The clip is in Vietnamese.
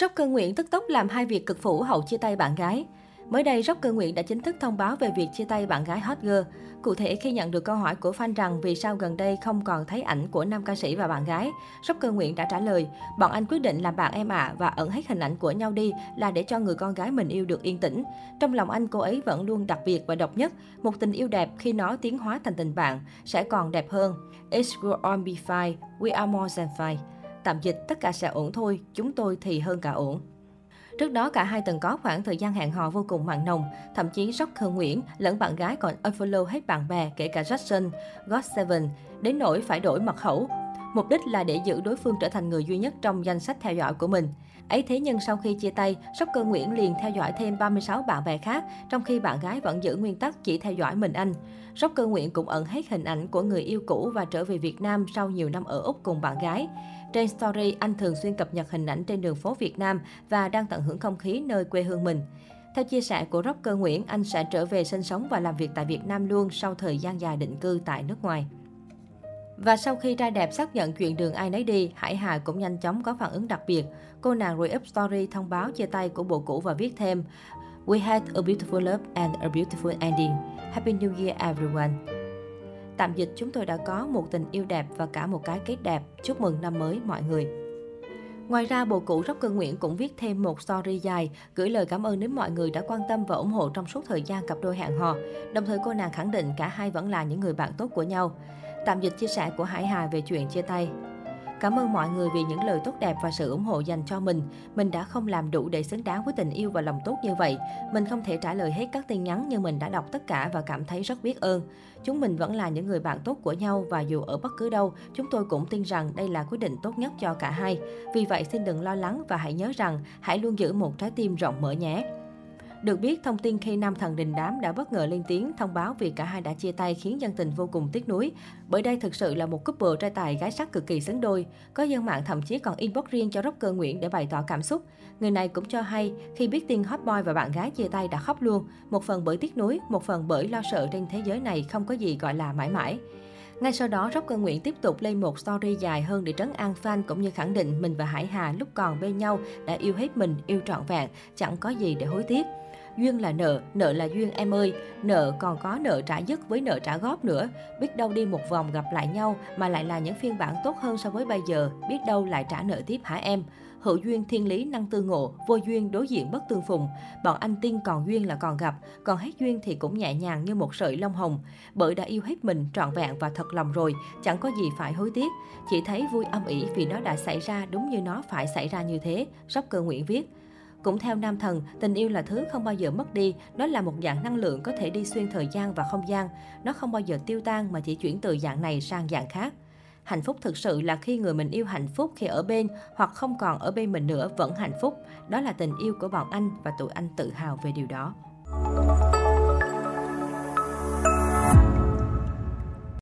Rocker Nguyễn tức tốc làm hai việc cực phủ hậu chia tay bạn gái. Mới đây, Rocker Nguyễn đã chính thức thông báo về việc chia tay bạn gái hot girl. Cụ thể, khi nhận được câu hỏi của fan rằng vì sao gần đây không còn thấy ảnh của nam ca sĩ và bạn gái, Rocker Nguyễn đã trả lời, bọn anh quyết định làm bạn em ạ à và ẩn hết hình ảnh của nhau đi là để cho người con gái mình yêu được yên tĩnh. Trong lòng anh, cô ấy vẫn luôn đặc biệt và độc nhất. Một tình yêu đẹp khi nó tiến hóa thành tình bạn sẽ còn đẹp hơn. It's will all be fine, we are more than fine. Tạm dịch, tất cả sẽ ổn thôi, chúng tôi thì hơn cả ổn. Trước đó, cả hai từng có khoảng thời gian hẹn hò vô cùng mặn nồng. Thậm chí Rocker Nguyễn lẫn bạn gái còn unfollow hết bạn bè kể cả Jackson, God Seven, đến nỗi phải đổi mật khẩu. Mục đích là để giữ đối phương trở thành người duy nhất trong danh sách theo dõi của mình. Ấy thế nhưng sau khi chia tay, Rocker Nguyễn liền theo dõi thêm 36 bạn bè khác, trong khi bạn gái vẫn giữ nguyên tắc chỉ theo dõi mình anh. Rocker Nguyễn cũng ẩn hết hình ảnh của người yêu cũ và trở về Việt Nam sau nhiều năm ở Úc cùng bạn gái. Trên Story, anh thường xuyên cập nhật hình ảnh trên đường phố Việt Nam và đang tận hưởng không khí nơi quê hương mình. Theo chia sẻ của rocker Nguyễn, anh sẽ trở về sinh sống và làm việc tại Việt Nam luôn sau thời gian dài định cư tại nước ngoài. Và sau khi trai đẹp xác nhận chuyện đường ai nấy đi, Hải Hà cũng nhanh chóng có phản ứng đặc biệt. Cô nàng re-up story thông báo chia tay của bộ cũ và viết thêm We had a beautiful love and a beautiful ending. Happy New Year everyone. Tạm dịch chúng tôi đã có một tình yêu đẹp và cả một cái kết đẹp. Chúc mừng năm mới mọi người. Ngoài ra, bộ cũ Rocker Nguyễn cũng viết thêm một story dài, gửi lời cảm ơn đến mọi người đã quan tâm và ủng hộ trong suốt thời gian cặp đôi hẹn hò. Đồng thời cô nàng khẳng định cả hai vẫn là những người bạn tốt của nhau. Tạm dịch chia sẻ của Hải Hà về chuyện chia tay. Cảm ơn mọi người vì những lời tốt đẹp và sự ủng hộ dành cho mình. Mình đã không làm đủ để xứng đáng với tình yêu và lòng tốt như vậy. Mình không thể trả lời hết các tin nhắn nhưng mình đã đọc tất cả và cảm thấy rất biết ơn. Chúng mình vẫn là những người bạn tốt của nhau và dù ở bất cứ đâu, chúng tôi cũng tin rằng đây là quyết định tốt nhất cho cả hai. Vì vậy xin đừng lo lắng và hãy nhớ rằng hãy luôn giữ một trái tim rộng mở nhé. Được biết, thông tin khi nam thần đình đám đã bất ngờ lên tiếng thông báo việc cả hai đã chia tay khiến dân tình vô cùng tiếc nuối. Bởi đây thực sự là một couple trai tài gái sắc cực kỳ xứng đôi. Có dân mạng thậm chí còn inbox riêng cho rocker Nguyễn để bày tỏ cảm xúc. Người này cũng cho hay khi biết tin hot boy và bạn gái chia tay đã khóc luôn. Một phần bởi tiếc nuối, một phần bởi lo sợ trên thế giới này không có gì gọi là mãi mãi. Ngay sau đó, Rocker Nguyễn tiếp tục lên một story dài hơn để trấn an fan cũng như khẳng định mình và Hải Hà lúc còn bên nhau đã yêu hết mình, yêu trọn vẹn, chẳng có gì để hối tiếc. Duyên là nợ, nợ là duyên em ơi, nợ còn có nợ trả dứt với nợ trả góp nữa. Biết đâu đi một vòng gặp lại nhau mà lại là những phiên bản tốt hơn so với bây giờ, biết đâu lại trả nợ tiếp hả em? Hữu duyên thiên lý năng tư ngộ, vô duyên đối diện bất tương phùng. Bọn anh tin còn duyên là còn gặp, còn hết duyên thì cũng nhẹ nhàng như một sợi lông hồng. Bởi đã yêu hết mình trọn vẹn và thật lòng rồi, chẳng có gì phải hối tiếc. Chỉ thấy vui âm ỉ vì nó đã xảy ra đúng như nó phải xảy ra như thế. Rocker Nguyễn viết. Cũng theo nam thần, tình yêu là thứ không bao giờ mất đi, nó là một dạng năng lượng có thể đi xuyên thời gian và không gian. Nó không bao giờ tiêu tan mà chỉ chuyển từ dạng này sang dạng khác. Hạnh phúc thực sự là khi người mình yêu hạnh phúc khi ở bên hoặc không còn ở bên mình nữa vẫn hạnh phúc. Đó là tình yêu của bọn anh và tụi anh tự hào về điều đó.